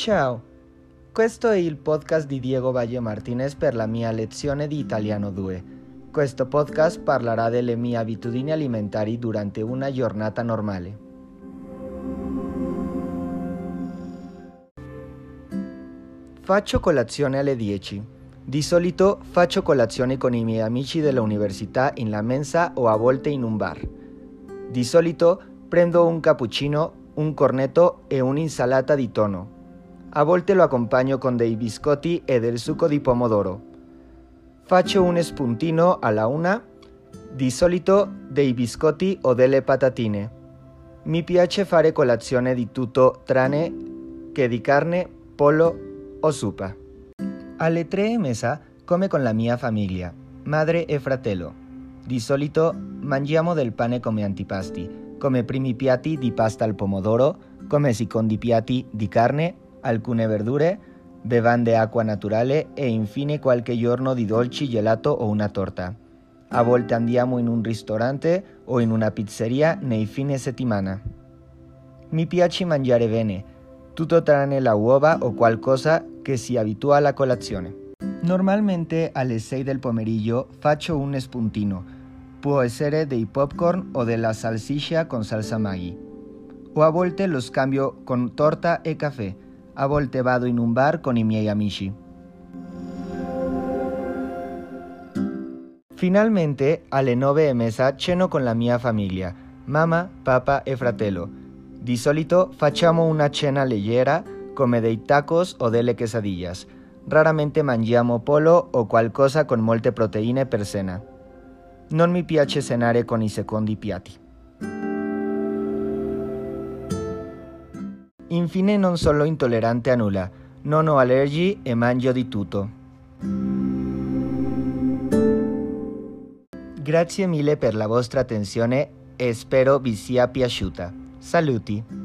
Ciao, questo è il podcast di Diego Valle Martinez per la mia lezione di Italiano 2. Questo podcast parlerà delle mie abitudini alimentari durante una giornata normale. Faccio colazione alle 10. Di solito faccio colazione con i miei amici dell'università in la mensa o a volte in un bar. Di solito prendo un cappuccino, un cornetto e un'insalata di tonno. A volte lo accompagno con dei biscotti e del succo di pomodoro. Faccio un spuntino alla una, di solito dei biscotti o delle patatine. Mi piace fare colazione di tutto tranne che di carne, pollo o zuppa. Alle tre e mesa come con la mia famiglia, madre e fratello. Di solito mangiamo del pane come antipasti, come primi piatti di pasta al pomodoro, come secondi piatti di carne, alcune verdure, bevande acqua naturale e infine qualche giorno di dolci, gelato o una torta. A volte andiamo in un ristorante o in una pizzeria nei fine settimana. Mi piace mangiare bene, tutto tranne la uova o qualcosa che si abitua alla colazione. Normalmente alle 6 del pomeriggio faccio un spuntino, può essere dei popcorn o della salsiccia con salsa Maggi. O a volte lo scambio con torta e caffè, a volte vado in un bar con i miei amici. Finalmente alle 9 e mezza ceno con la mia famiglia, mamma, papà e fratello. Di solito facciamo una cena leggera come dei tacos o delle quesadillas. Raramente mangiamo pollo o qualcosa con molte proteine per cena. Non mi piace cenare con i secondi piatti. Infine non sono intollerante a nulla, non ho allergie e mangio di tutto. Grazie mille per la vostra attenzione e spero vi sia piaciuta. Saluti!